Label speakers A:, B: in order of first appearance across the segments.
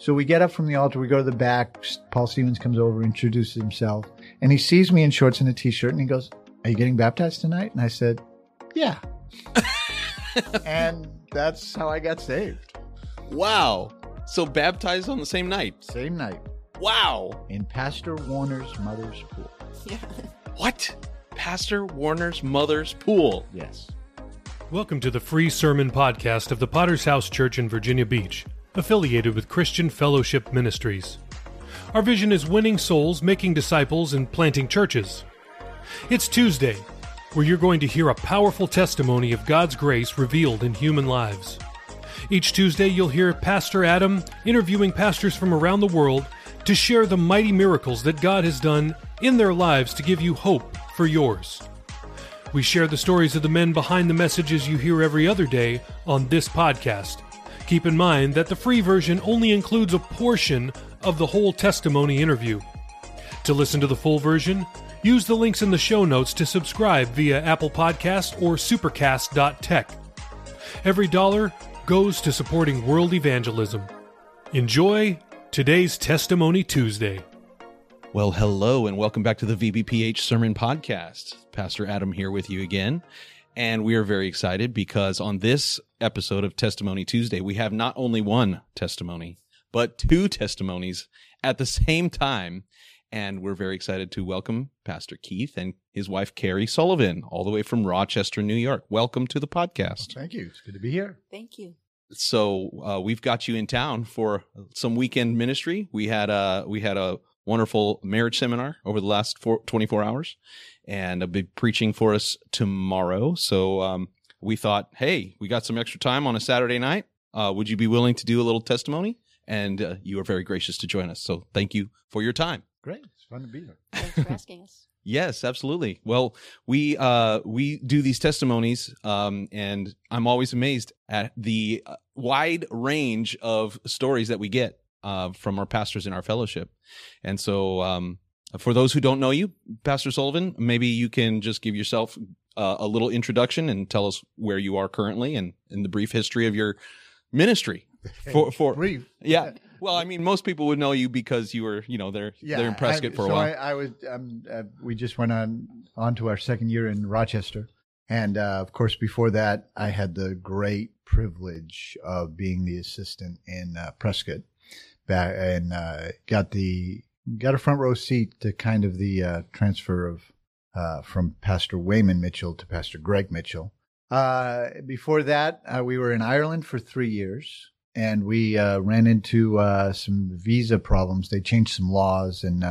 A: So we get up from the altar, we go to the back. Paul Stevens comes over, introduces himself, and he sees me in shorts and a t-shirt, and he goes, "Are you getting baptized tonight?" And I said, "Yeah." and that's how I got saved.
B: Wow. So baptized on the same night.
A: Same night
B: Wow.
A: in Pastor Warner's mother's pool. Yeah.
B: What? Pastor Warner's mother's pool.
A: Yes.
C: Welcome to the free sermon podcast of the Potter's House Church in Virginia Beach, affiliated with Christian Fellowship Ministries. Our vision is winning souls, making disciples, and planting churches. It's Tuesday, where you're going to hear a powerful testimony of God's grace revealed in human lives. Each Tuesday, you'll hear Pastor Adam interviewing pastors from around the world to share the mighty miracles that God has done in their lives to give you hope for yours. We share the stories of the men behind the messages you hear every other day on this podcast. Keep in mind that the free version only includes a portion of the whole testimony interview. To listen to the full version, use the links in the show notes to subscribe via Apple Podcast or supercast.tech. Every dollar goes to supporting world evangelism. Enjoy today's Testimony Tuesday.
B: Well, hello and welcome back to the VBPH Sermon Podcast. Pastor Adam here with you again. And we are very excited because on this episode of Testimony Tuesday, we have not only one testimony, but two testimonies at the same time. And we're very excited to welcome Pastor Keith and his wife, Carrie Sullivan, all the way from Rochester, New York. Welcome to the podcast.
A: Thank you. It's good to be here.
D: Thank you.
B: so uh, we've got you in town for some weekend ministry. We had a we had a wonderful marriage seminar over the last four, 24 hours, and will be preaching for us tomorrow. So um, we thought, hey, we got some extra time on a Saturday night. Uh, would you be willing to do a little testimony? And uh, you are very gracious to join us. So thank you for your time.
A: Great. It's fun to be here.
D: Thanks for asking us.
B: Yes, absolutely. Well, we uh, we do these testimonies, um, and I'm always amazed at the uh, wide range of stories that we get uh, from our pastors in our fellowship. And so, um, for those who don't know you, Pastor Sullivan, maybe you can just give yourself uh, a little introduction and tell us where you are currently and in the brief history of your ministry. For for
A: Brief.
B: yeah. Well, I mean, most people would know you because you were, you know, they're they're in Prescott
A: I,
B: for a
A: so
B: while.
A: I, I was. Um, uh, we just went on on to our second year in Rochester, and uh, of course, before that, I had the great privilege of being the assistant in uh, Prescott, back and uh, got the got a front row seat to kind of the uh, transfer of uh, from Pastor Wayman Mitchell to Pastor Greg Mitchell. Uh, before that, uh, we were in Ireland for three years, and we uh, ran into uh, some visa problems. They changed some laws, and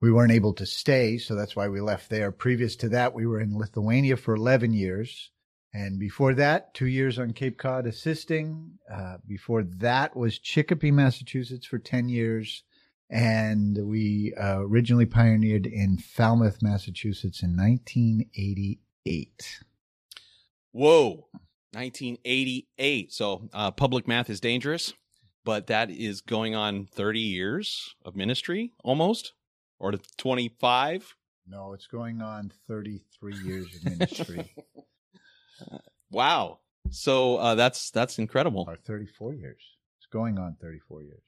A: we weren't able to stay, so that's why we left there. Previous to that, we were in Lithuania for 11 years. And before that, two years on Cape Cod assisting. Before that was Chicopee, Massachusetts for 10 years. And we uh, originally pioneered in Falmouth, Massachusetts in 1988.
B: Whoa, 1988. So uh, public math is dangerous, but that is going on 30 years of ministry almost, or to 25.
A: No, it's going on 33 years of ministry,
B: Wow. So uh, that's that's incredible.
A: or 34 years. It's going on 34 years.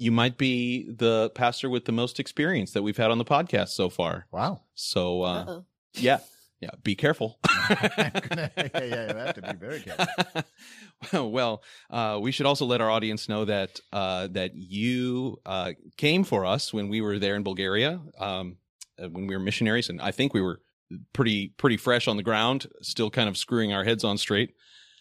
B: You might be the pastor with the most experience that we've had on the podcast so far.
A: Wow.
B: So uh,
D: Uh-oh.
B: yeah, yeah. Be careful.
A: yeah, yeah, yeah, I have to be very careful.
B: well, uh, we should also let our audience know that uh, that you uh, came for us when we were there in Bulgaria, um, uh, when we were missionaries, and I think we were pretty pretty fresh on the ground, still kind of screwing our heads on straight.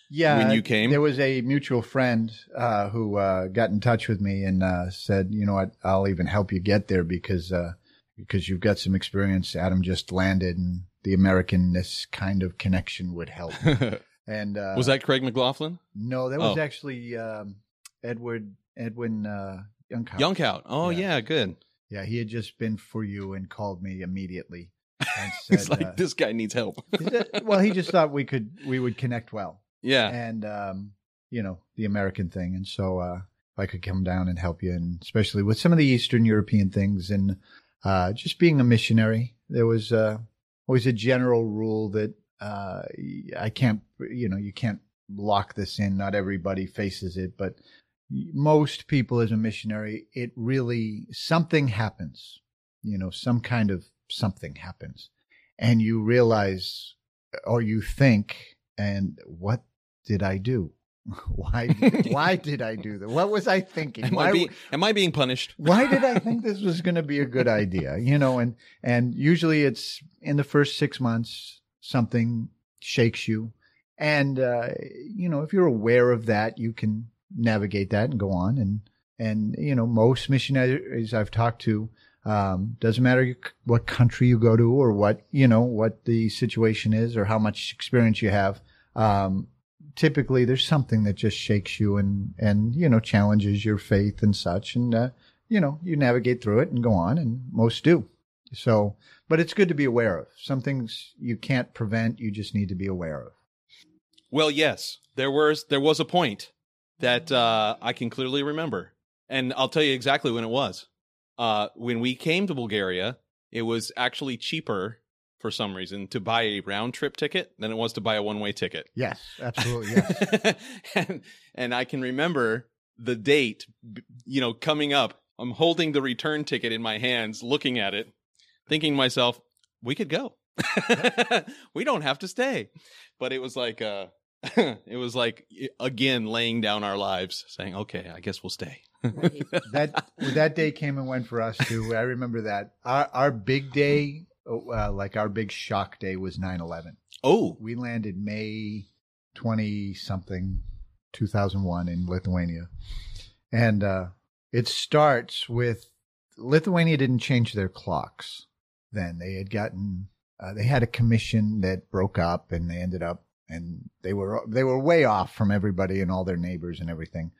A: Yeah.
B: When you came?
A: there was a mutual friend uh, who uh, got in touch with me and uh, said, "You know what? I'll even help you get there because uh, because you've got some experience. Adam just landed, and the Americanness kind of connection would help." And uh,
B: Was that Craig McLaughlin?
A: No, that was
B: Oh.
A: actually um, Edward Edwin uh.
B: Youngkout. Oh
A: Yeah.
B: yeah, good.
A: Yeah, he had just been for you and called me immediately said,
B: like
A: uh,
B: this guy needs help.
A: "Well, he just thought we could we would connect well."
B: Yeah.
A: and um, you know the American thing, and so uh, if I could come down and help you, and especially with some of the Eastern European things, and uh, just being a missionary, there was uh, always a general rule that uh, I can't, you know, you can't lock this in. Not everybody faces it, but most people as a missionary, it really something happens. You know, some kind of something happens, and you realize, or you think, and what did I do? why? why did I do that? What was I thinking?
B: Am,
A: why,
B: I, be, am I being punished?
A: why did I think this was going to be a good idea? You know, and and usually it's in the first six months something shakes you, and uh, you know if you're aware of that, you can navigate that and go on. And and you know most missionaries I've talked to. Um, doesn't matter what country you go to or what you know what the situation is or how much experience you have. Um, typically there's something that just shakes you and and you know challenges your faith and such and uh, you know you navigate through it and go on and most do. So but it's good to be aware of. Some things you can't prevent you just need to be aware of.
B: Well, yes, there was there was a point that uh, I can clearly remember, and I'll tell you exactly when it was. Uh, when we came to Bulgaria, it was actually cheaper for some reason to buy a round trip ticket than it was to buy a one way ticket.
A: yes absolutely yes
B: and, and I can remember the date, you know, coming up. I'm holding the return ticket in my hands, looking at it, thinking to myself, we could go. we don't have to stay. But it was like, uh, it was like again laying down our lives, saying, "Okay, I guess we'll stay."
D: Right.
A: that that day came and went for us too i remember that our our big day uh, like our big shock day was 9-11
B: oh,
A: we landed May 20 something 2001 in Lithuania. And uh, it starts with Lithuania didn't change their clocks then. They had gotten, uh, they had a commission that broke up and they ended up, and they were, they were way off from everybody and all their neighbors and everything.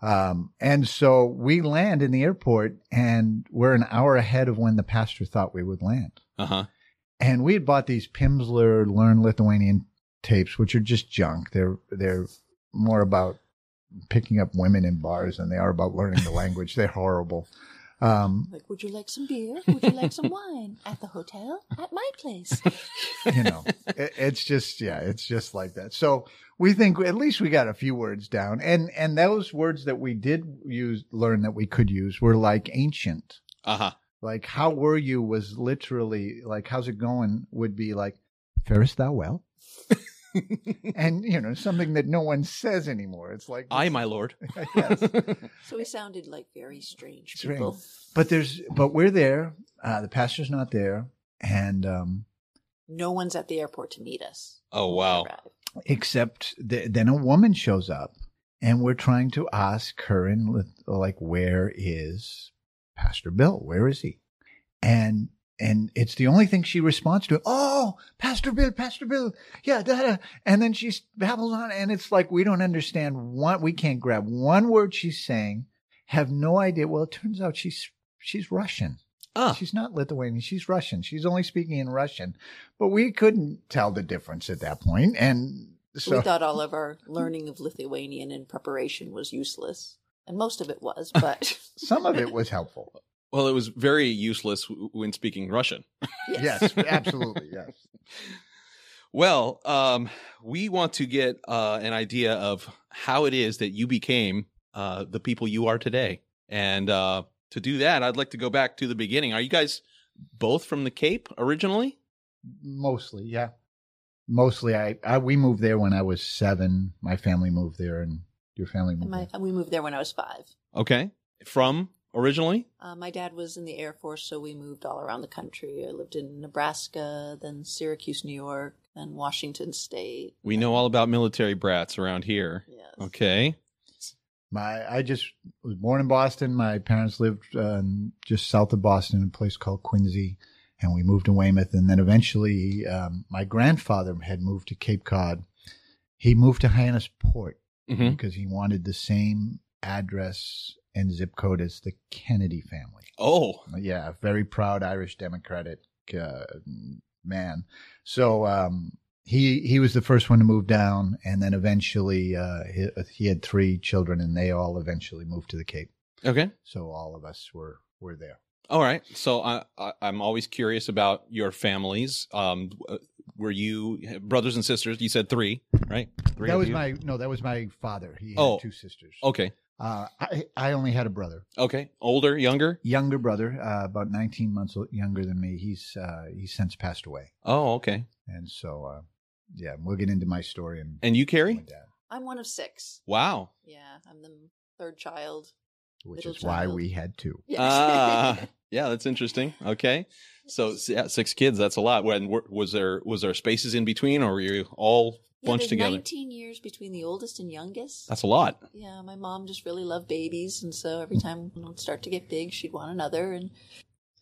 A: Um, and so we land in the airport and we're an hour ahead of when the pastor thought we would land
B: uh huh.
A: and we had bought these Pimsleur Learn Lithuanian tapes, which are just junk. They're they're more about picking up women in bars than they are about learning the language. They're horrible. Um,
D: Like, would you like some beer? Would you like some wine? At the hotel? At my place.
A: you know, it, it's just yeah, it's just like that. So we think at least we got a few words down, and and those words that we did use learn that we could use were like ancient.
B: Uh huh.
A: Like how were you was literally like how's it going would be like farest thou well. and you know something that no one says anymore. It's like
B: I, my lord.
A: yes.
D: So we sounded like very strange
A: Strange.
D: people.
A: But there's but we're there. Uh, the pastor's not there, and um,
D: No one's at the airport to meet us.
B: Oh wow.
A: Except th- then a woman shows up, and we're trying to ask her and like, where is Pastor Bill? Where is he? And and it's the only thing she responds to. Oh, Pastor Bill, Pastor Bill, yeah, da, da. and then she babbles on, and it's like we don't understand one. We can't grab one word she's saying. Have no idea. Well, it turns out she's she's Russian.
B: Ah,
A: She's not Lithuanian. She's Russian. She's only speaking in Russian, but we couldn't tell the difference at that point. point, and so
D: we thought all of our learning of Lithuanian in preparation was useless. And most of it was, but
A: some of it was helpful.
B: well, it was very useless w- when speaking Russian.
A: Yes, absolutely. Yes.
B: Well, um, we want to get uh, an idea of how it is that you became uh, the people you are today. And uh, to do that, I'd like to go back to the beginning. Are you guys both from the Cape originally?
A: Mostly, yeah. Mostly, I, I we moved there when I was seven. My family moved there, and your family moved
D: my,
A: there.
D: we moved there when I was five.
B: Okay. From originally?
D: Uh, my dad was in the Air Force, so we moved all around the country. I lived in Nebraska, then Syracuse, New York, then Washington State.
B: We know all about military brats around here.
D: Yes.
B: Okay.
A: My I just was born in Boston. My parents lived um, just south of Boston, in a place called Quincy, and we moved to Weymouth. And then eventually, um, my grandfather had moved to Cape Cod. He moved to Hyannisport
B: hmm
A: because he wanted the same address and zip code as the Kennedy family.
B: Oh,
A: Yeah, very proud Irish Democratic uh, man. So um, he he was the first one to move down, and then eventually uh, he, he had three children, and they all eventually moved to the Cape.
B: okay.
A: So all of us were were there.
B: All right. So I, I, I'm always curious about your families. Um, were you brothers and sisters? You said three, right? Three
A: that was
B: you?
A: my no, that was my father. He had
B: Oh.
A: two sisters.
B: Okay.
A: Uh, I I only had a brother,
B: Okay, older, younger.
A: younger brother, uh, about 19 months younger than me. He's uh, he's since passed away,
B: Oh, okay.
A: and so uh, yeah, we'll get into my story and
B: And you,
A: my
B: Carrie?
A: dad,
D: I'm one of six.
B: Wow.
D: Yeah, I'm the third child.
A: which
D: Middle
A: is why
D: child.
A: we had two.
D: Yeah.
B: Ah, yeah, that's interesting. Okay, so yeah, six kids. That's a lot. When was there was there spaces in between, or were you all
D: Yeah,
B: bunched together?
D: 19 years between the oldest and youngest.
B: That's a lot.
D: Yeah, my mom just really loved babies, and so every time one would start to get big, she'd want another. And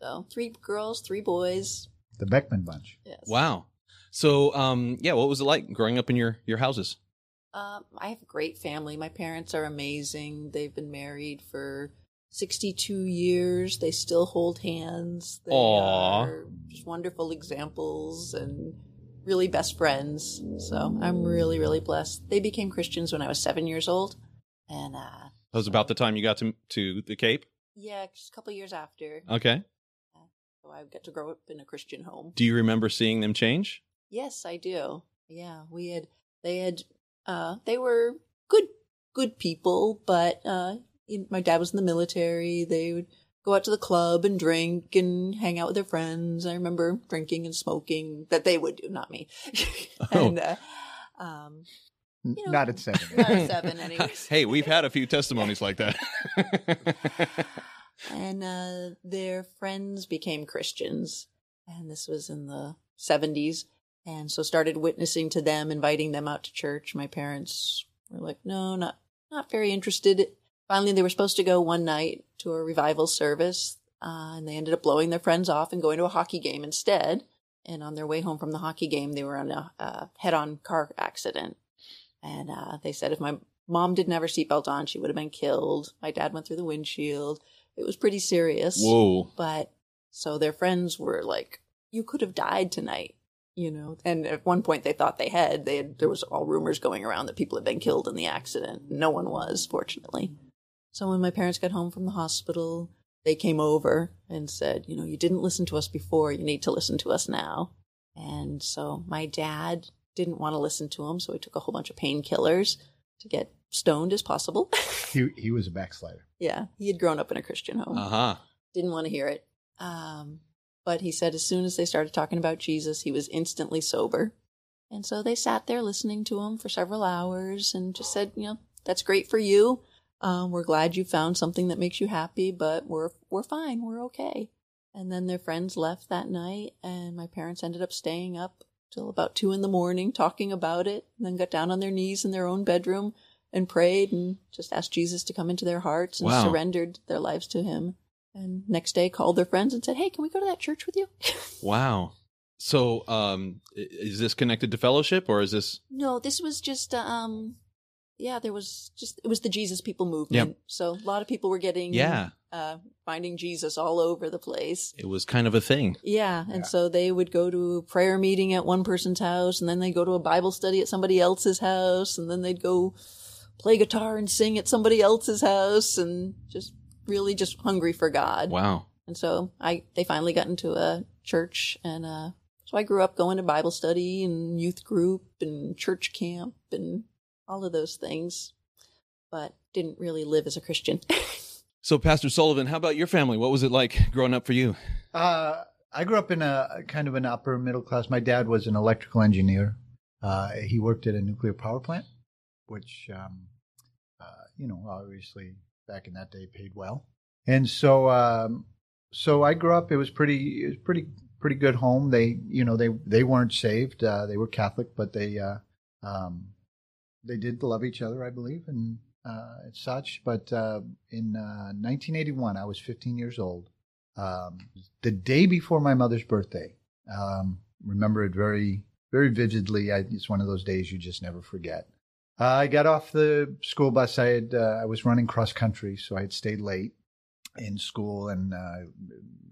D: so three girls, three boys.
A: The Beckman bunch.
D: Yes.
B: Wow. So, um, yeah, what was it like growing up in your your houses?
D: Um, I have a great family. My parents are amazing. They've been married for 62 years. They still hold hands. They
B: Aw.
D: are just wonderful examples and really best friends. So I'm really, really blessed. They became Christians when I was seven years old. And uh,
B: That was about the time you got to to the Cape.
D: yeah, just a couple years after.
B: Okay.
D: So I got to grow up in a Christian home.
B: Do you remember seeing them change?
D: Yes, I do. Yeah, we had they had uh they were good good people, but uh you- my dad was in the military. They would go out to the club and drink and hang out with their friends. I remember drinking and smoking that they would do, not me. and uh, um You know,
A: Not at seven.
D: not at seven anyways.
B: hey, we've had a few testimonies like that.
D: and uh, their friends became Christians, and this was in the seventies, and so started witnessing to them, inviting them out to church. My parents were like, "No, not not very interested." Finally, they were supposed to go one night to a revival service, uh, and they ended up blowing their friends off and going to a hockey game instead. And on their way home from the hockey game, they were in a uh, head-on car accident, and uh, they said if my mom didn't have her seatbelt on, she would have been killed. My dad went through the windshield. It was pretty serious.
B: Whoa.
D: But so their friends were like, "You could have died tonight," you know. And at one point, they thought they had. They had. There was all rumors going around that people had been killed in the accident. No one was, fortunately. So when my parents got home from the hospital, they came over and said, "You know, you didn't listen to us before. You need to listen to us now." And so my dad didn't want to listen to him, so he took a whole bunch of painkillers to get stoned as possible.
A: He he was a backslider.
D: yeah, he had grown up in a Christian home
B: Uh huh.
D: didn't want to hear it. Um, but he said as soon as they started talking about Jesus, he was instantly sober. And so they sat there listening to him for several hours and just said, you know, that's great for you. Um, we're glad you found something that makes you happy, but we're we're fine, we're okay. And then their friends left that night, and my parents ended up staying up till about two in the morning talking about it, and then got down on their knees in their own bedroom and prayed and just asked Jesus to come into their hearts and
B: Wow.
D: surrendered their lives to him. And next day called their friends and said, Hey, can we go to that church with you?
B: Wow. So, um, is this connected to fellowship, or is this?
D: no, this was just, uh, um, yeah, there was just, it was the Jesus People movement. So a lot of people were getting,
B: Yeah,
D: uh, finding Jesus all over the place.
B: it was kind of a thing.
D: Yeah. And
A: Yeah.
D: so they would go to a prayer meeting at one person's house and then they'd go to a Bible study at somebody else's house and then they'd go play guitar and sing at somebody else's house and just really just hungry for God.
B: Wow.
D: And so I they finally got into a church and uh so I grew up going to Bible study and youth group and church camp and all of those things, but didn't really live as a Christian.
B: So, Pastor Sullivan, how about your family? What was it like growing up for you?
A: Uh, I grew up in a kind of an upper middle class. My dad was an electrical engineer. Uh, he worked at a nuclear power plant, which, um, uh, you know, obviously back in that day paid well. And so, um, so I grew up. It was pretty, it was pretty, pretty good home. They, you know, they they weren't saved. Uh, they were Catholic, but they, uh, um, they did love each other, I believe, and uh, and such. But uh, in uh, 1981, I was 15 years old um, the day before my mother's birthday. Um, remember it very, very vividly. I, it's one of those days you just never forget. I got off the school bus. I had uh, I was running cross country, so I had stayed late in school and uh,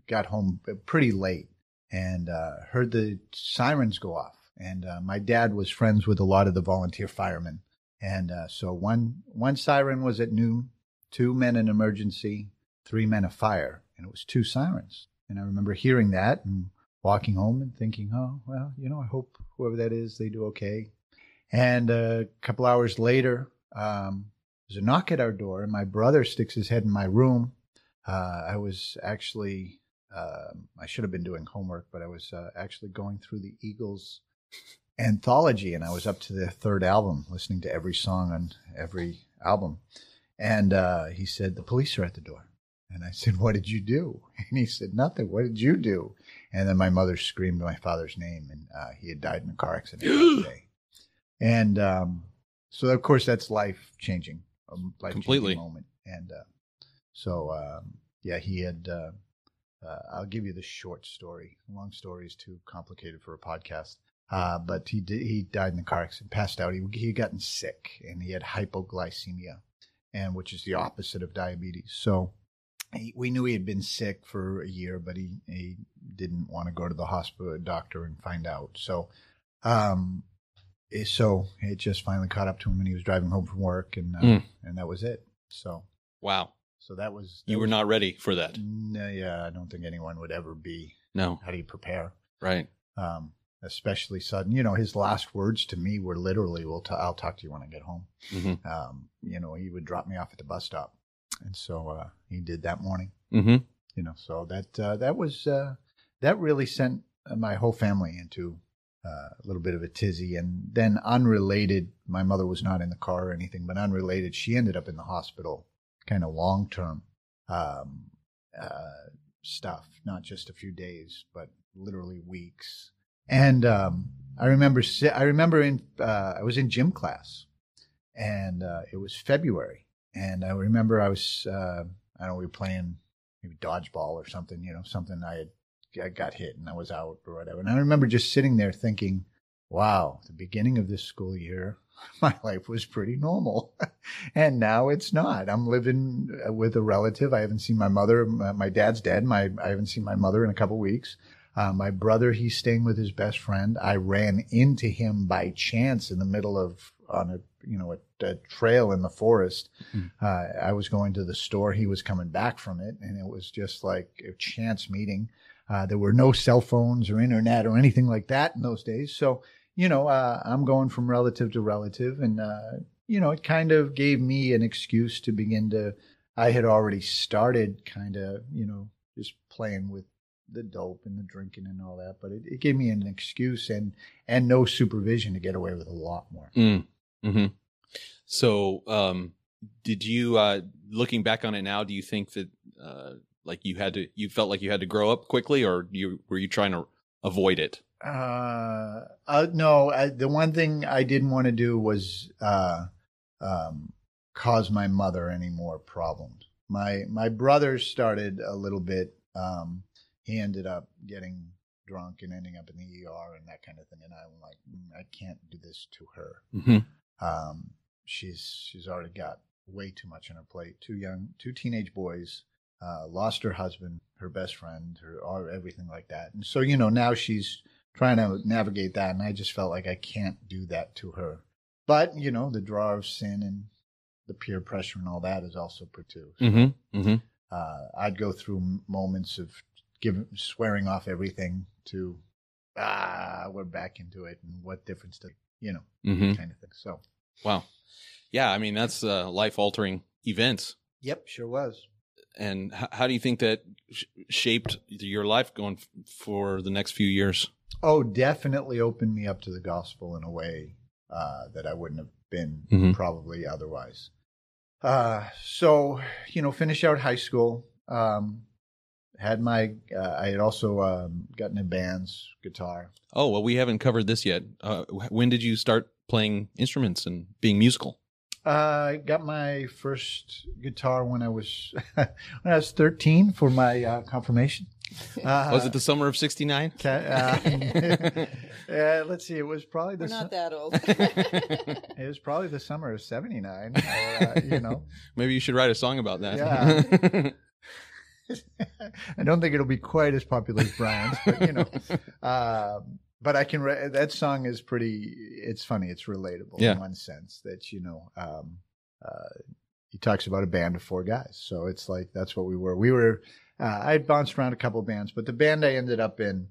A: got home pretty late and uh, heard the sirens go off. And uh, my dad was friends with a lot of the volunteer firemen, and uh, so one one siren was at noon, two men in emergency, three men of fire, and it was two sirens. And I remember hearing that and walking home and thinking, oh, well, you know, I hope whoever that is, they do okay. And a couple hours later, um, there's a knock at our door, and my brother sticks his head in my room. Uh, I was actually, uh, I should have been doing homework, but I was uh, actually going through the Eagles anthology, and I was up to their third album, listening to every song on every album. And uh, he said, The police are at the door. And I said, What did you do? And he said, Nothing. What did you do? And then my mother screamed my father's name, and uh, he had died in a car accident that day. And um, so, of course, that's life changing, a life
B: Completely.
A: moment. And uh, so, um, yeah, he had. Uh, uh, I'll give you the short story. Long story is too complicated for a podcast. Uh, but he did, he died in the car accident, passed out. He he had gotten sick, and he had hypoglycemia, and which is the opposite of diabetes. So he, we knew he had been sick for a year, but he he didn't want to go to the hospital doctor and find out. So, um, so it just finally caught up to him, and he was driving home from work, and uh,
B: Mm.
A: and that was it. So
B: Wow.
A: so that was that
B: You were
A: was-
B: not ready for that.
A: No, yeah, I don't think anyone would ever be.
B: No.
A: How do you prepare?
B: Right.
A: Um, especially sudden. You know, his last words to me were literally, "We'll t- I'll talk to you when I get home."
B: hmm
A: Um, you know, he would drop me off at the bus stop, and so uh, he did that morning.
B: hmm
A: You know, so that uh, that was uh, that really sent my whole family into uh, a little bit of a tizzy. And then, unrelated, my mother was not in the car or anything, but unrelated, she ended up in the hospital, kind of long term um, uh, stuff, not just a few days, but literally weeks. And um, I remember, I remember in uh, I was in gym class, and uh, it was February, and I remember I was uh, I don't know we were playing maybe dodgeball or something, you know, something I had I got hit and I was out or whatever. And I remember just sitting there thinking, wow, the beginning of this school year, my life was pretty normal. and now it's not. I'm living uh, with a relative. I haven't seen my mother. My, my dad's dead. My, I haven't seen my mother in a couple weeks. Uh, my brother, he's staying with his best friend. I ran into him by chance in the middle of on a you know a, a trail in the forest. Uh, I was going to the store. He was coming back from it, and it was just like a chance meeting. Uh, there were no cell phones or internet or anything like that in those days. So you know, uh, I'm going from relative to relative, and uh, you know, it kind of gave me an excuse to begin to. I had already started kind of, you know, just playing with the dope and the drinking and all that, but it, it gave me an excuse and and no supervision to get away with a lot more.
B: Mm. hmm So, um, did you, uh, looking back on it now, do you think that, uh, like you had to, you felt like you had to grow up quickly, or you were you trying to avoid it?
A: Uh, uh no, I, the one thing I didn't want to do was uh, um, cause my mother any more problems. My my brother started a little bit. Um, he ended up getting drunk and ending up in the ER and that kind of thing. And I'm like, "Mm, I can't do this to her.
B: hmm
A: Um, she's she's already got way too much on her plate. Two young, two teenage boys, uh, lost her husband, her best friend, her all, everything like that. And so you know now she's trying to navigate that, and I just felt like I can't do that to her. But you know the draw of sin and the peer pressure and all that is also put too. So,
B: hmm hmm
A: uh, I'd go through moments of giving swearing off everything to ah we're back into it and what difference does you know
B: hmm
A: kind of thing. So.
B: Wow. Yeah. I mean, that's, uh, life altering events.
A: Yep, sure was.
B: And h- how do you think that sh- shaped your life going f- for the next few years?
A: Oh, definitely opened me up to the gospel in a way uh, that I wouldn't have been
B: Mhm.
A: probably otherwise. Uh, so, you know, finish out high school. Um, had my, uh, I had also um, gotten in bands, guitar.
B: Oh, well, we haven't covered this yet. Uh, when did you start playing instruments and being musical?
A: Uh, I got my first guitar when I was when I was thirteen for my uh, confirmation. Uh,
B: Was it the summer of 69?
A: uh, uh, let's see, it was probably the
D: We're
A: su-
D: not that old.
A: It was probably the summer of '79. Uh, you know,
B: Maybe you should write a song about that.
A: Yeah. I don't think it'll be quite as popular as Bryan's, but you know, um, but I can. Re- that song is pretty. It's funny. It's relatable
B: Yeah.
A: in one sense that you know. Um, uh, he talks about a band of four guys, so it's like that's what we were. We were. Uh, I had bounced around a couple of bands, but the band I ended up in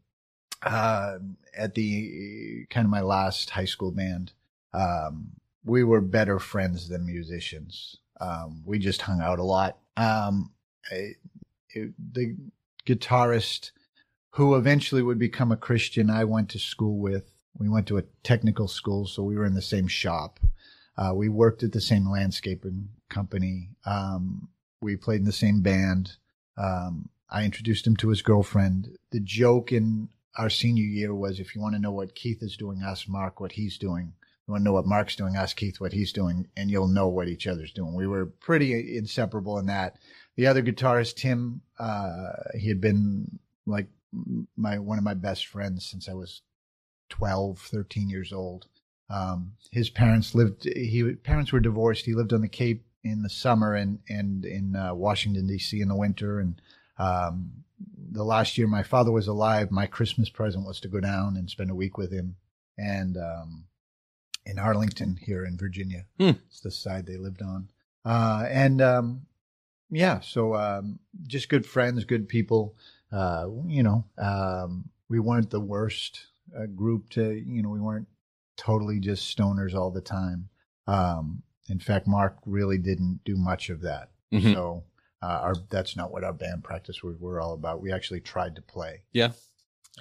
A: uh, at the kind of my last high school band, um, we were better friends than musicians. um, we just hung out a lot. Um, I, it, the guitarist who eventually would become a Christian, I went to school with. We went to a technical school, so we were in the same shop. Uh, we worked at the same landscaping company. Um, we played in the same band. Um, I introduced him to his girlfriend. The joke in our senior year was if you want to know what Keith is doing, ask Mark what he's doing. You want to know what Mark's doing, ask Keith what he's doing, and you'll know what each other's doing. We were pretty inseparable in that. The other guitarist, Tim, uh, he had been like my one of my best friends since I was 12, 13 years old. Um, his parents lived. He parents were divorced. He lived on the Cape in the summer and and in uh, Washington D.C. in the winter. And um, the last year my father was alive, my Christmas present was to go down and spend a week with him. And um, in Arlington here in Virginia,
B: Hmm.
A: it's the side they lived on. Uh, and um, yeah, so um, just good friends, good people. Uh, you know, um, we weren't the worst uh, group to. You know, we weren't totally just stoners all the time. Um, in fact, Mark really didn't do much of that.
B: Mhm.
A: So uh, our that's not what our band practice we were all about. We actually tried to play.
B: Yeah.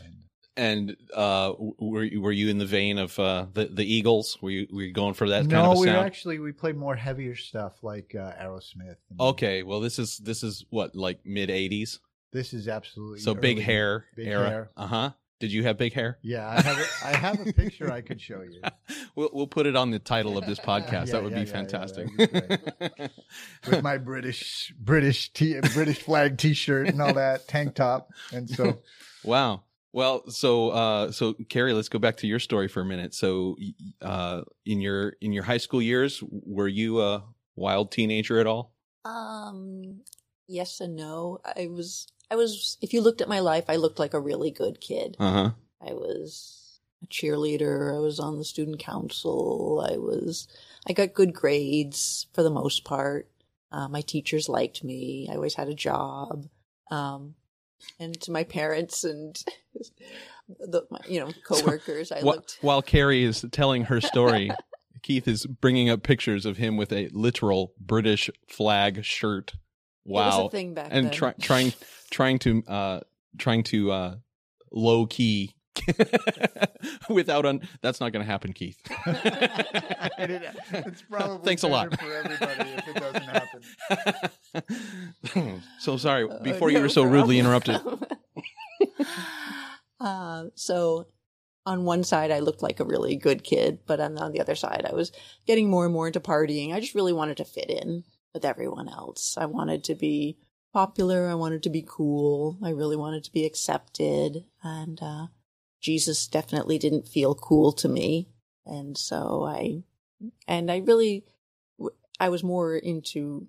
A: And
B: And uh, were you- were you in the vein of uh, the the Eagles? Were you were you going for that
A: no,
B: kind of a
A: we
B: sound?
A: actually we played more heavier stuff like uh, Aerosmith. and-
B: Okay, well this is this is what like mid '80s,
A: This is absolutely
B: so big
A: early-
B: hair
A: big
B: era.
A: hair.
B: Uh huh. Did you have big hair?
A: Yeah, I have a, I have a picture I could show you
B: we'll we'll put it on the title of this podcast.
A: Yeah,
B: that would
A: yeah,
B: be
A: yeah, yeah,
B: fantastic.
A: that'd be with my British British t- British flag T-shirt and all that tank top, and so
B: wow. Well, so uh, so Carrie, let's go back to your story for a minute. So, uh, in your in your high school years, were you a wild teenager at all?
D: Um, yes and no. I was, I was, if you looked at my life, I looked like a really good kid.
B: Uh huh.
D: I was a cheerleader. I was on the student council. I was, I got good grades for the most part. Uh, my teachers liked me. I always had a job. Um, and to my parents and the, my, you know, coworkers, I
B: Wh-
D: looked.
B: While Carrie is telling her story, Keith is bringing up pictures of him with a literal British flag shirt.
D: It was
B: Wow,
D: a thing back
B: and
D: then.
B: try, trying trying to uh trying to uh low key without un that's not going to happen keith.
A: It's probably
B: thanks a lot.
A: for everybody if it doesn't happen.
B: so sorry
D: Uh,
B: before you
D: no
B: were so rudely interrupted.
D: Uh, so on one side, I looked like a really good kid, but on, on the other side, I was getting more and more into partying. I just really wanted to fit in with everyone else. I wanted to be popular. I wanted to be cool. I really wanted to be accepted. And uh, Jesus definitely didn't feel cool to me. And so I, and I really, I was more into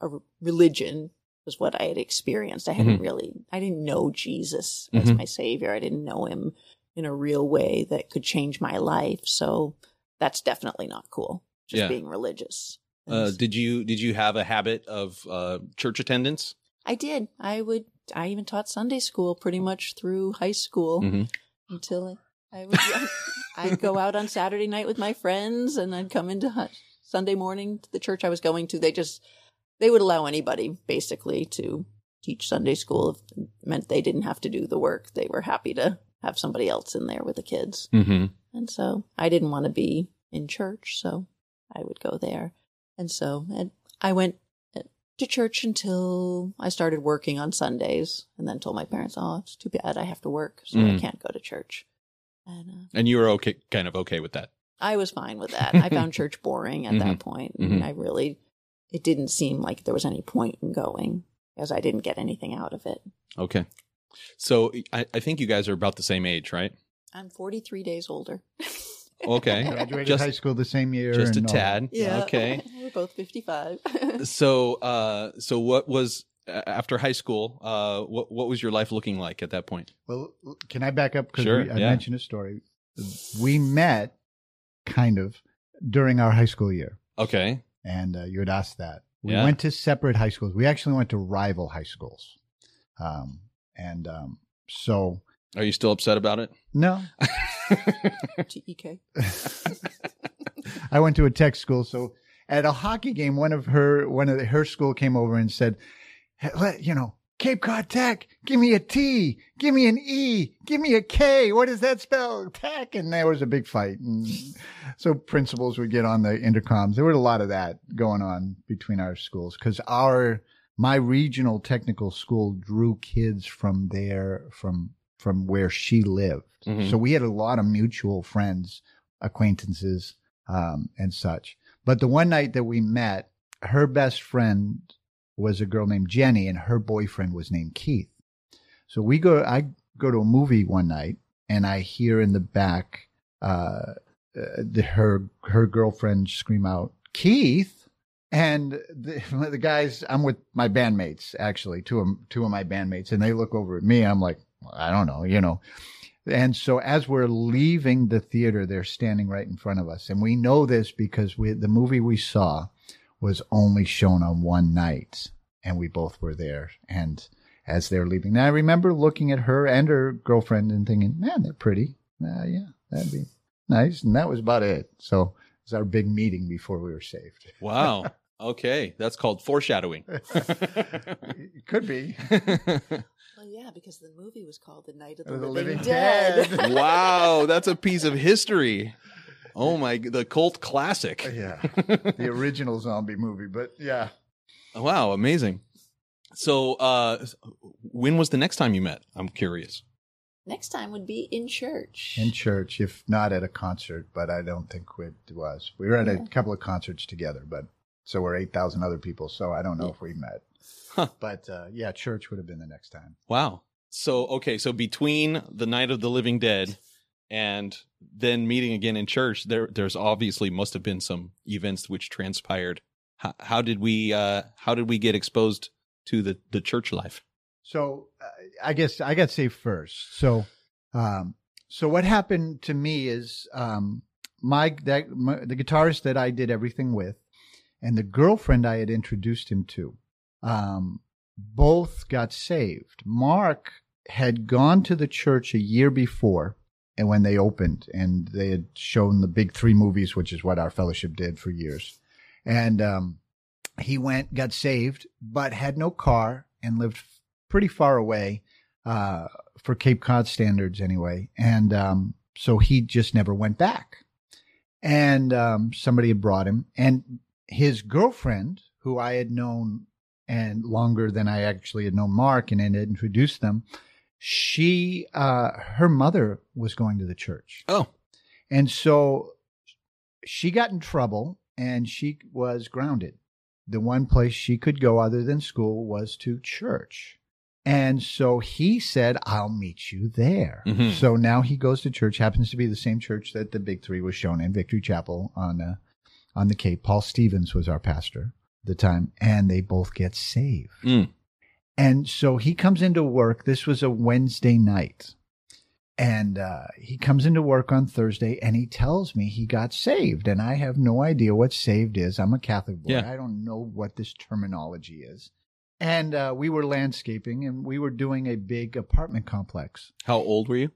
D: a religion was what I had experienced. I hadn't
B: Mhm.
D: really, I didn't know Jesus as
B: Mhm.
D: my savior. I didn't know him in a real way that could change my life. So that's definitely not cool. Just
B: Yeah.
D: being religious.
B: Uh, did you did you have a habit of uh church attendance
D: I did. I would. I even taught Sunday school pretty much through high school
B: Mhm.
D: until I, young. I'd go out on Saturday night with my friends, and I'd come into Sunday morning to the church I was going to. They just they would allow anybody basically to teach Sunday school if it meant they didn't have to do the work. They were happy to have somebody else in there with the kids.
B: mm-hmm.
D: And so I didn't want to be in church, so I would go there. And so and I went uh, to church until I started working on Sundays and then told my parents, oh, it's too bad I have to work, so I
B: Mm.
D: can't go to church. And uh,
B: and you were okay kind of okay with that
D: I was fine with that. I found church boring at
B: Mhm.
D: that point,
B: Mhm.
D: and I really, it didn't seem like there was any point in going because I didn't get anything out of it.
B: okay so I, I think you guys are about the same age right
D: I'm 43 days older.
B: okay
A: Graduated
B: Just-
A: high school the same year.
B: just a
A: and all
B: tad
D: Yeah.
B: okay
D: We're both 55.
B: so uh so what was after high school uh what what was your life looking like at that point
A: Well, can I back up? Because
B: Sure,
A: I
B: yeah.
A: mentioned a story. We met kind of during our high school year,
B: okay
A: and uh, you had asked that. We
B: Yeah.
A: went to separate high schools. We actually went to rival high schools. Um, and um, so,
B: are you still upset about it
A: no,
D: TEK.
A: I went to a tech school. So at a hockey game, one of her one of the, her school came over and said, "Let you know." Cape Cod Tech, give me a T, give me an E, give me a K. What does that spell? Tech. And there was a big fight. And so principals would get on the intercoms. There was a lot of that going on between our schools because our, my regional technical school drew kids from there, from, from where she lived.
B: Mhm.
A: So we had a lot of mutual friends, acquaintances, um, and such. But the one night that we met, her best friend was a girl named Jenny and her boyfriend was named Keith. So we go, I go to a movie one night and I hear in the back, uh, uh, the, her, her girlfriend scream out, Keith. And the, the guys, I'm with my bandmates, actually, two of, two of my bandmates, and they look over at me. I'm like, I don't know, you know. And so as we're leaving the theater, they're standing right in front of us. And we know this because we, the movie we saw was only shown on one night and we both were there. And as they're leaving, now I remember looking at her and her girlfriend and thinking, man, they're pretty. Uh, yeah, that'd be nice. And that was about it. So it was our big meeting before we were saved.
B: Wow. Okay, that's called foreshadowing.
A: it could be.
D: Well, yeah, because the movie was called The Night of the,
A: the
D: Living,
A: Living
D: Dead.
A: Dead.
B: wow, that's a piece of history. Oh my, the cult classic.
A: yeah. The original zombie movie, but yeah.
B: Wow, amazing. So, uh, when was the next time you met? I'm curious.
D: Next time would be in church.
A: in church, if not at a concert, but I don't think it was. We were at a couple of concerts together, but so we're 8,000 other people. So I don't know
D: Yeah.
A: if we met.
B: Huh.
A: But uh, yeah, church would have been the next time.
B: Wow. So, okay, so between the Night of the Living Dead and then meeting again in church, there, there's obviously must have been some events which transpired. How, how did we, uh, how did we get exposed to the, the church life?
A: So uh, I guess I got to say first. So, um, so what happened to me is um, my, that, my the guitarist that I did everything with, and the girlfriend I had introduced him to, um, both got saved. Mark had gone to the church a year before, and when they opened, and they had shown the big three movies, which is what our fellowship did for years, and um, he went, got saved, but had no car and lived pretty far away uh, for Cape Cod standards anyway. And um, so he just never went back. And um, somebody had brought him, and his girlfriend, who I had known and longer than I actually had known Mark and had introduced them, she, uh, her mother was going to the church.
B: Oh,
A: And so she got in trouble and she was grounded. The one place she could go other than school was to church. And so he said, I'll meet you there.
B: Mhm.
A: So now he goes to church, happens to be the same church that the Big Three was shown in, Victory Chapel on, uh, on the Cape. Paul Stevens was our pastor the time, and they both get saved.
B: Mm.
A: And so he comes into work. This was a Wednesday night. And uh, he comes into work on Thursday and he tells me he got saved. And I have no idea what saved is. I'm a Catholic boy.
B: Yeah.
A: I don't know what this terminology is. And uh, we were landscaping and we were doing a big apartment complex.
B: how old were you?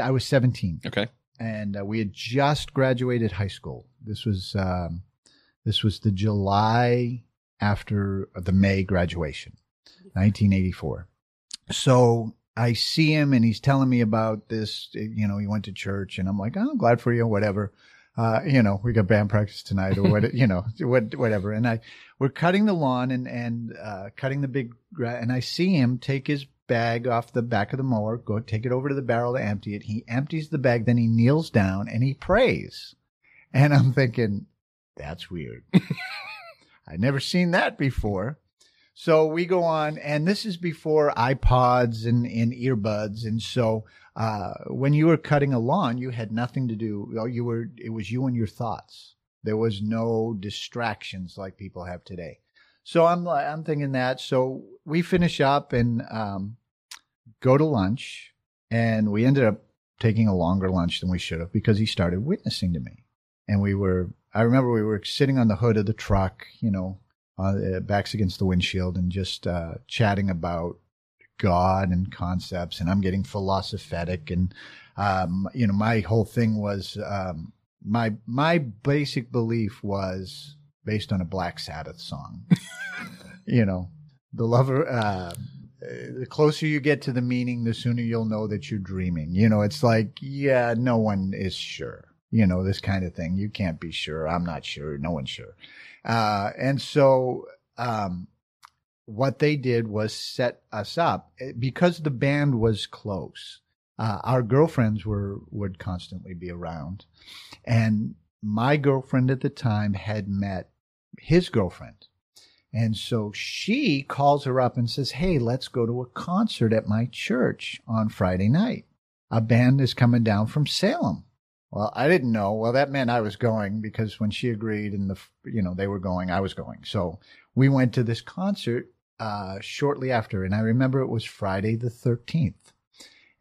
A: I was 17
B: Okay.
A: and uh, we had just graduated high school. This was um, this was the July after the May graduation, 1984. So I see him and he's telling me about this. You know, he went to church, and I'm like, oh, I'm glad for you, whatever. Uh, you know, we got band practice tonight, or what, you know, what, whatever. And I, we're cutting the lawn and and uh, cutting the big, gra- and I see him take his bag off the back of the mower, go take it over to the barrel to empty it. He empties the bag, then he kneels down and he prays. And I'm thinking, that's weird. I'd never seen that before. So we go on, and this is before iPods and, and earbuds. And so uh, when you were cutting a lawn, you had nothing to do. You were it was you and your thoughts. There was no distractions like people have today. So I'm I'm thinking that. So we finish up and um, go to lunch, and we ended up taking a longer lunch than we should have because he started witnessing to me, and we were. I remember we were sitting on the hood of the truck, you know, uh, backs against the windshield, and just uh, chatting about God and concepts, and I'm getting philosophetic, and um, you know, my whole thing was um, my my basic belief was based on a Black Sabbath song. you know, the lover. Uh, the closer you get to the meaning, the sooner you'll know that you're dreaming. You know, it's like, yeah, no one is sure. You know, this kind of thing. You can't be sure. I'm not sure. No one's sure. Uh, and so, um, what they did was set us up eh, because the band was close. Uh, our girlfriends were would constantly be around, and my girlfriend at the time had met his girlfriend, and so she calls her up and says, "Hey, let's go to a concert at my church on Friday night. A band is coming down from Salem." Well, I didn't know. Well, that meant I was going because when she agreed and the you know they were going, I was going. So we went to this concert uh, shortly after, and I remember it was Friday the thirteenth,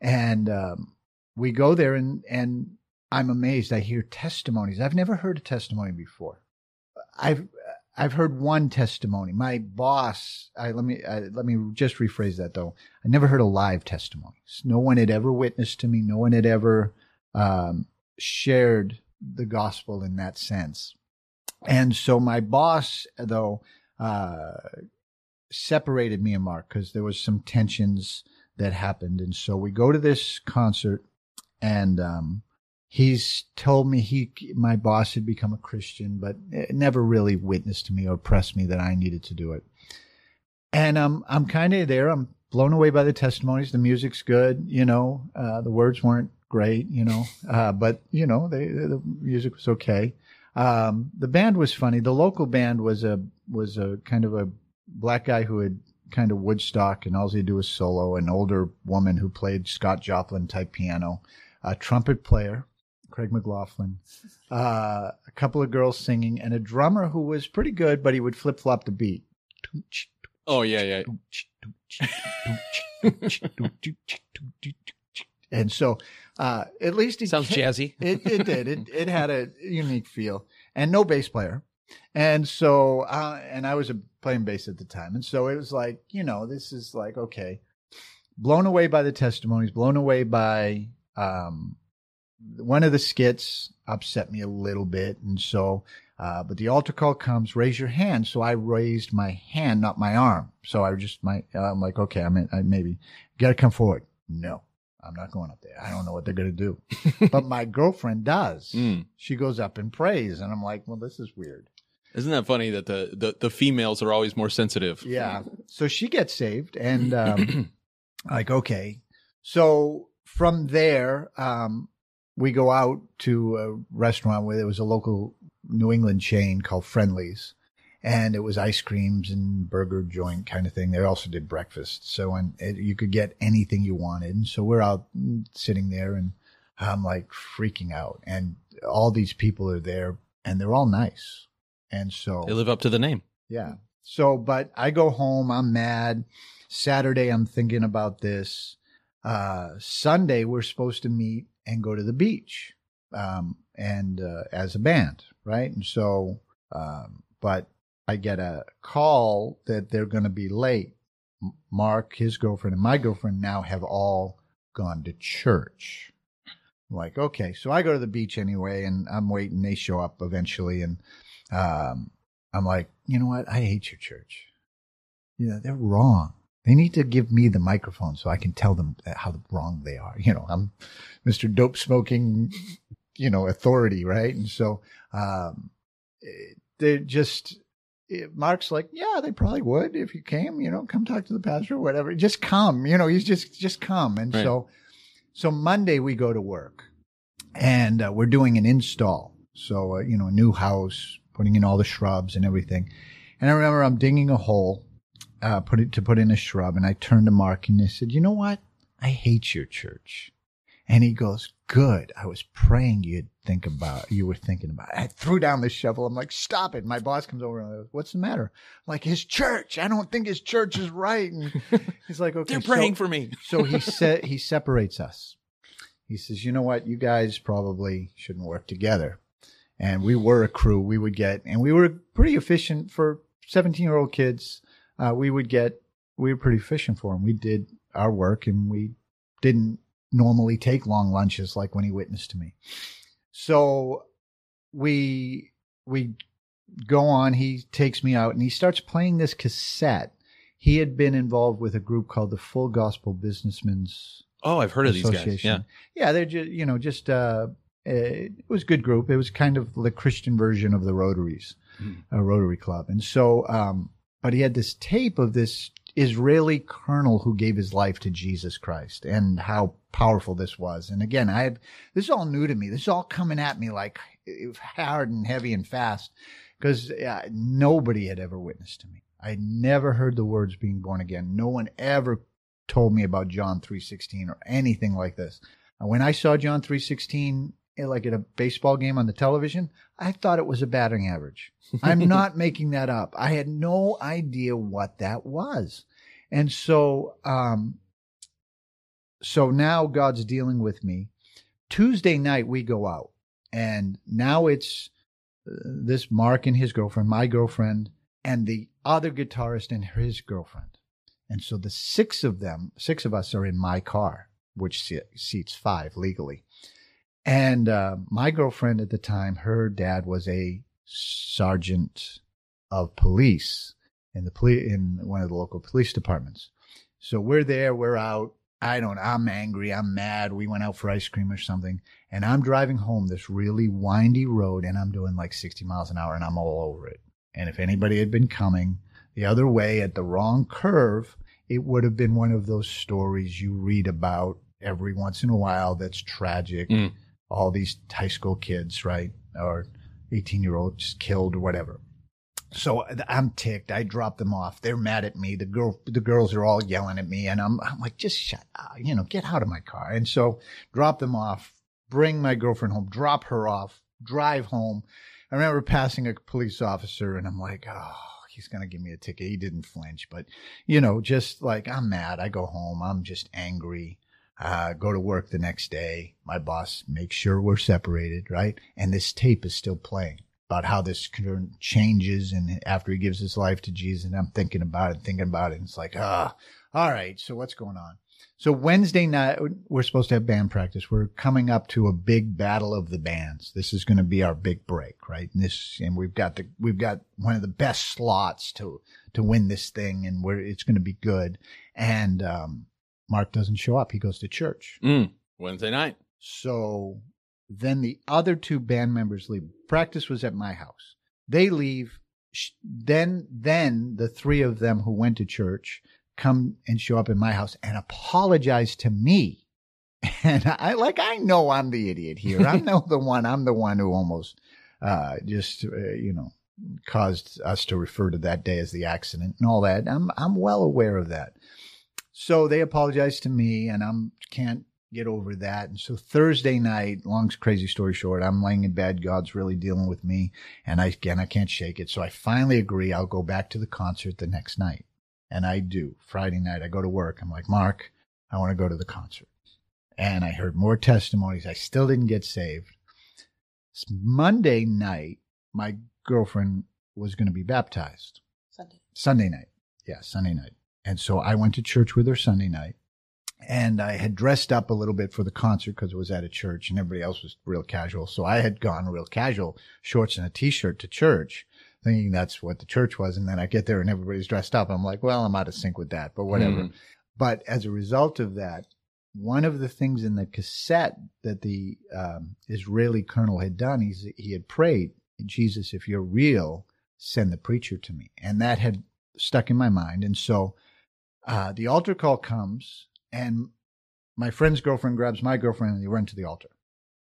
A: and um, we go there, and and I'm amazed. I hear testimonies. I've never heard a testimony before. I've I've heard one testimony. My boss. I, let me I, let me just rephrase that though. I never heard a live testimony. No one had ever witnessed to me. No one had ever um, shared the gospel in that sense. And so my boss, though, uh, separated me and Mark because there was some tensions that happened. And so we go to this concert and, um, he's told me he, my boss had become a Christian, but never really witnessed to me or pressed me that I needed to do it. And, um, I'm kind of there. I'm blown away by the testimonies. The music's good. You know, uh, the words weren't great, you know, uh, but you know, they, the music was okay. Um, the band was funny. The local band was a, was a kind of a black guy who had kind of Woodstock and all he'd do was solo, an older woman who played Scott Joplin type piano, a trumpet player, Craig McLaughlin, uh, a couple of girls singing, and a drummer who was pretty good, but he would flip flop the beat.
B: Oh yeah, yeah.
A: and so, uh, at least it
B: sounds jazzy.
A: it, it did. It it had a unique feel, and no bass player. And so, uh, and I was playing bass at the time. And so it was like, you know, this is like, okay, blown away by the testimonies, blown away by, um, one of the skits upset me a little bit. And so, uh, but the altar call comes, raise your hand. So I raised my hand, not my arm. So I just, my, uh, I'm like, okay, I'm in, I maybe got to come forward. No, I'm not going up there. I don't know what they're going to do. but my girlfriend does. Mm. She goes up and prays. And I'm like, well, this is weird.
B: Isn't that funny that the, the, the females are always more sensitive?
A: Yeah. So she gets saved and, um, like, okay. So from there, um, we go out to a restaurant where there was a local New England chain called Friendly's and it was ice creams and burger joint kind of thing. They also did breakfast. So and it, you could get anything you wanted. And so we're out sitting there and I'm like freaking out and all these people are there and they're all nice and so
B: they live up to the name.
A: Yeah. So, but I go home, I'm mad. Saturday, I'm thinking about this. Uh, Sunday, we're supposed to meet and go to the beach, um, and, uh, as a band, right? And so, um, but I get a call that they're going to be late. Mark, his girlfriend, and my girlfriend now have all gone to church. I'm like, okay. So I go to the beach anyway, and I'm waiting. They show up eventually, and um, I'm like, you know what? I hate your church. You know, they're wrong. They need to give me the microphone so I can tell them how wrong they are. You know, I'm Mr. Dope Smoking, you know, authority, right? And so, um, they're just, Mark's like, yeah, they probably would if you came, you know, come talk to the pastor or whatever. Just come, you know, he's just, just come. And right. so, so Monday we go to work and uh, we're doing an install. So, uh, you know, a new house, putting in all the shrubs and everything. And I remember I'm digging a hole, uh, put it to put in a shrub. And I turned to Mark and I said, you know what? I hate your church. And he goes, good. I was praying you'd think about, you were thinking about it. I threw down the shovel. I'm like, stop it. My boss comes over and goes, what's the matter? I'm like his church. I don't think his church is right. And he's like, okay.
B: They're praying so, for me.
A: so he said, he separates us. He says, you know what? You guys probably shouldn't work together and we were a crew. We would get, and we were pretty efficient for 17 year old kids. Uh, we would get, we were pretty efficient for him. We did our work and we didn't normally take long lunches like when he witnessed to me. So we, we go on. He takes me out and he starts playing this cassette. He had been involved with a group called the Full Gospel Businessmen's
B: Oh, I've heard of these guys. Yeah.
A: yeah, they're just you know just uh, it was a good group. It was kind of the Christian version of the Rotaries,
B: Mhm.
A: a Rotary Club, and so um, but he had this tape of this Israeli colonel who gave his life to Jesus Christ and how powerful this was. And again, I had this is all new to me. This is all coming at me like hard and heavy and fast because uh, nobody had ever witnessed to me. I had never heard the words being born again. No one ever told me about John 3:16 or anything like this. And when I saw John 3:16 eh, like at a baseball game on the television, I thought it was a batting average. I'm not making that up. I had no idea what that was. And so um so now God's dealing with me. Tuesday night we go out and now it's uh, this Mark and his girlfriend, my girlfriend, and the other guitarist and his girlfriend. And so the six of them, six of us are in my car, which seats five legally. And uh, my girlfriend at the time, her dad was a sergeant of police in the poli- in one of the local police departments. So we're there, we're out. I don't. I'm angry. I'm mad. We went out for ice cream or something, and I'm driving home this really windy road, and I'm doing like 60 miles an hour, and I'm all over it. And if anybody had been coming the other way at the wrong curve, it would have been one of those stories you read about every once in a while. That's tragic.
B: Mm.
A: All these high school kids, right, or 18 year olds killed or whatever. So I'm ticked. I drop them off. They're mad at me. The girl, the girls are all yelling at me, and I'm, I'm like, just shut up, you know, get out of my car. And so drop them off, bring my girlfriend home, drop her off, drive home. I remember passing a police officer, and I'm like, oh, he's gonna give me a ticket. He didn't flinch, but you know, just like I'm mad. I go home. I'm just angry. Uh, go to work the next day. My boss makes sure we're separated, right? And this tape is still playing about how this changes and after he gives his life to Jesus. And I'm thinking about it, thinking about it. And it's like, ah, all right. So what's going on? So Wednesday night, we're supposed to have band practice. We're coming up to a big battle of the bands. This is going to be our big break, right? And this, and we've got the, we've got one of the best slots to, to win this thing and we're, it's going to be good. And, um, Mark doesn't show up. He goes to church.
B: Mm. Wednesday night.
A: So then the other two band members leave. Practice was at my house. They leave. Then, then the three of them who went to church come and show up in my house and apologize to me. And I like, I know I'm the idiot here. I know the one, I'm the one who almost, uh, just, uh, you know, caused us to refer to that day as the accident and all that. I'm, I'm well aware of that. So they apologized to me and I'm can't get over that. And so Thursday night, long crazy story short, I'm laying in bed. God's really dealing with me. And I, again, I can't shake it. So I finally agree. I'll go back to the concert the next night. And I do. Friday night, I go to work. I'm like, Mark, I want to go to the concert. And I heard more testimonies. I still didn't get saved. S- Monday night, my girlfriend was going to be baptized.
D: Sunday.
A: Sunday night. Yeah, Sunday night. And so I went to church with her Sunday night. And I had dressed up a little bit for the concert because it was at a church and everybody else was real casual. So I had gone real casual, shorts and a t-shirt to church, thinking that's what the church was. And then I get there and everybody's dressed up. I'm like, well, I'm out of sync with that, but whatever.
B: Mm.
A: But as a result of that, one of the things in the cassette that the um, Israeli colonel had done, he's, he had prayed, Jesus, if you're real, send the preacher to me. And that had stuck in my mind. And so uh, the altar call comes, and my friend's girlfriend grabs my girlfriend and they run to the altar.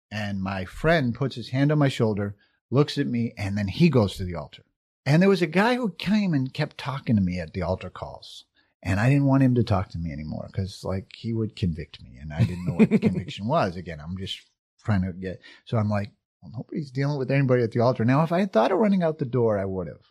A: And my friend puts his hand on my shoulder, looks at me, and then he goes to the altar. And there was a guy who came and kept talking to me at the altar calls. And I didn't want him to talk to me anymore because, like, he would convict me. And I didn't know what the conviction was. Again, I'm just trying to get. So I'm like, well, nobody's dealing with anybody at the altar. Now, if I had thought of running out the door, I would have.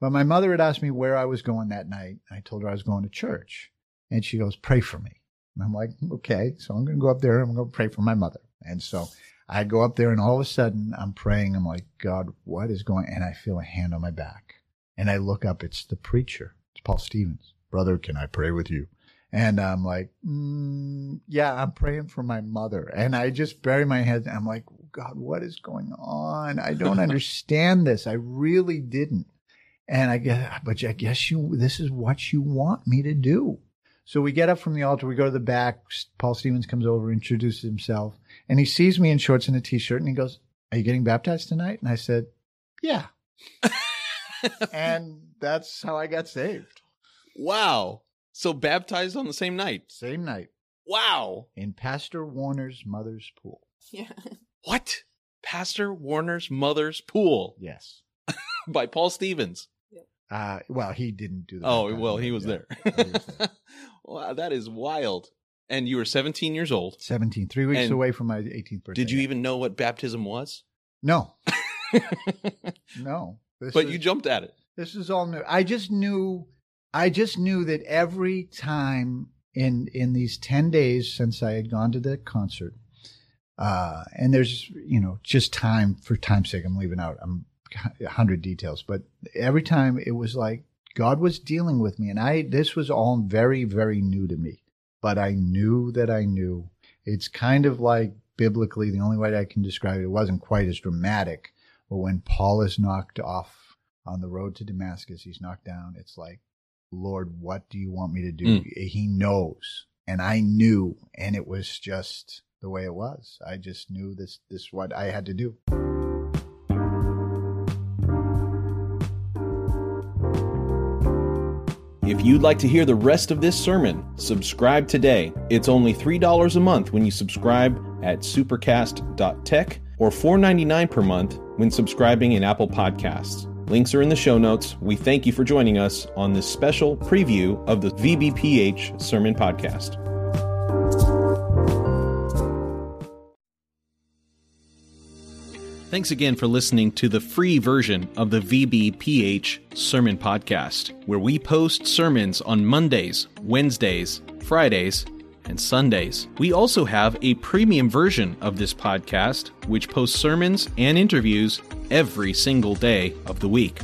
A: But my mother had asked me where I was going that night. I told her I was going to church. And she goes, pray for me. And I'm like, okay. So I'm going to go up there and I'm going to pray for my mother. And so I go up there and all of a sudden I'm praying. I'm like, God, what is going on? And I feel a hand on my back. And I look up. It's the preacher. It's Paul Stevens. Brother, can I pray with you? And I'm like, mm, yeah, I'm praying for my mother. And I just bury my head. I'm like, God, what is going on? I don't understand this. I really didn't. And I guess, but I guess you, this is what you want me to do. So we get up from the altar, we go to the back. Paul Stevens comes over, introduces himself, and he sees me in shorts and a t-shirt, and he goes, "Are you getting baptized tonight?" And I said, "Yeah." and that's how I got saved.
B: Wow. So baptized on the same night.
A: Same night
B: Wow.
A: in Pastor Warner's mother's pool.
D: Yeah.
B: What? Pastor Warner's mother's pool
A: Yes.
B: by Paul Stevens.
A: Uh, well, he didn't do that.
B: Oh, well, he was
A: Yeah. he was there.
B: wow, that is wild. And you were 17 years old.
A: 17, three weeks
B: And
A: away from my 18th birthday.
B: Did you even know what baptism was?
A: No, no. This
B: but
A: is,
B: you jumped at it.
A: This is all new. I just knew, I just knew that every time in in these ten days since I had gone to the concert, uh, and there's you know just time for time's sake, I'm leaving out I'm a hundred details, but every time it was like God was dealing with me, and I this was all very very new to me, but I knew that I knew. It's kind of like biblically the only way I can describe it. It wasn't quite as dramatic, but when Paul is knocked off on the road to Damascus, he's knocked down. It's like, Lord, what do you want me to do? Hmm. He knows. And I knew. And it was just the way it was. I just knew this, this is what I had to do.
B: If you'd like to hear the rest of this sermon, subscribe today. It's only $3 a month when you subscribe at supercast.tech or $4.99 per month when subscribing in Apple Podcasts. Links are in the show notes. We thank you for joining us on this special preview of the VBPH Sermon Podcast. Thanks again for listening to the free version of the VBPH Sermon Podcast, where we post sermons on Mondays, Wednesdays, Fridays, and Sundays. We also have a premium version of this podcast, which posts sermons and interviews every single day of the week.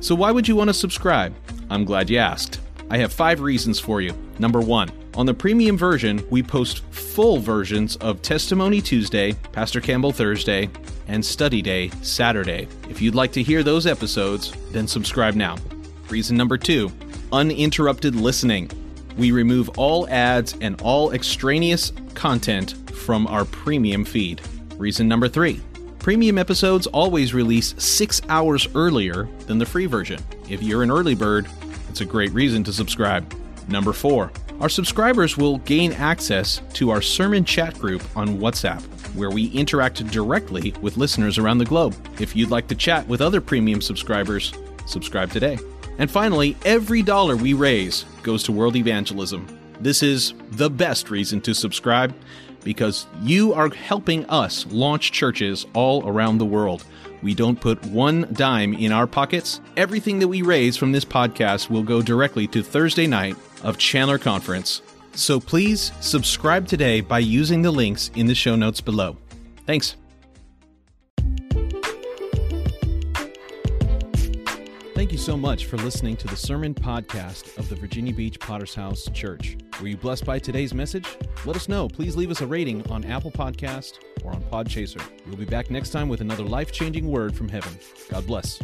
B: So, why would you want to subscribe? I'm glad you asked. I have five reasons for you. Number one, on the premium version, we post full versions of Testimony Tuesday, Pastor Campbell Thursday, and Study Day Saturday. If you'd like to hear those episodes, then subscribe now. Reason number two, uninterrupted listening. We remove all ads and all extraneous content from our premium feed. Reason number three, Premium episodes always release six hours earlier than the free version. If you're an early bird, it's a great reason to subscribe. Number four, our subscribers will gain access to our sermon chat group on WhatsApp, where we interact directly with listeners around the globe. If you'd like to chat with other premium subscribers, subscribe today. And finally, every dollar we raise goes to world evangelism. This is the best reason to subscribe because you are helping us launch churches all around the world. We don't put one dime in our pockets. Everything that we raise from this podcast will go directly to Thursday night of Chandler Conference. So please subscribe today by using the links in the show notes below. Thanks. Thank you so much for listening to the sermon podcast of the Virginia Beach Potter's House Church. Were you blessed by today's message? Let us know. Please leave us a rating on Apple Podcast or on Podchaser. We'll be back next time with another life-changing word from heaven. God bless.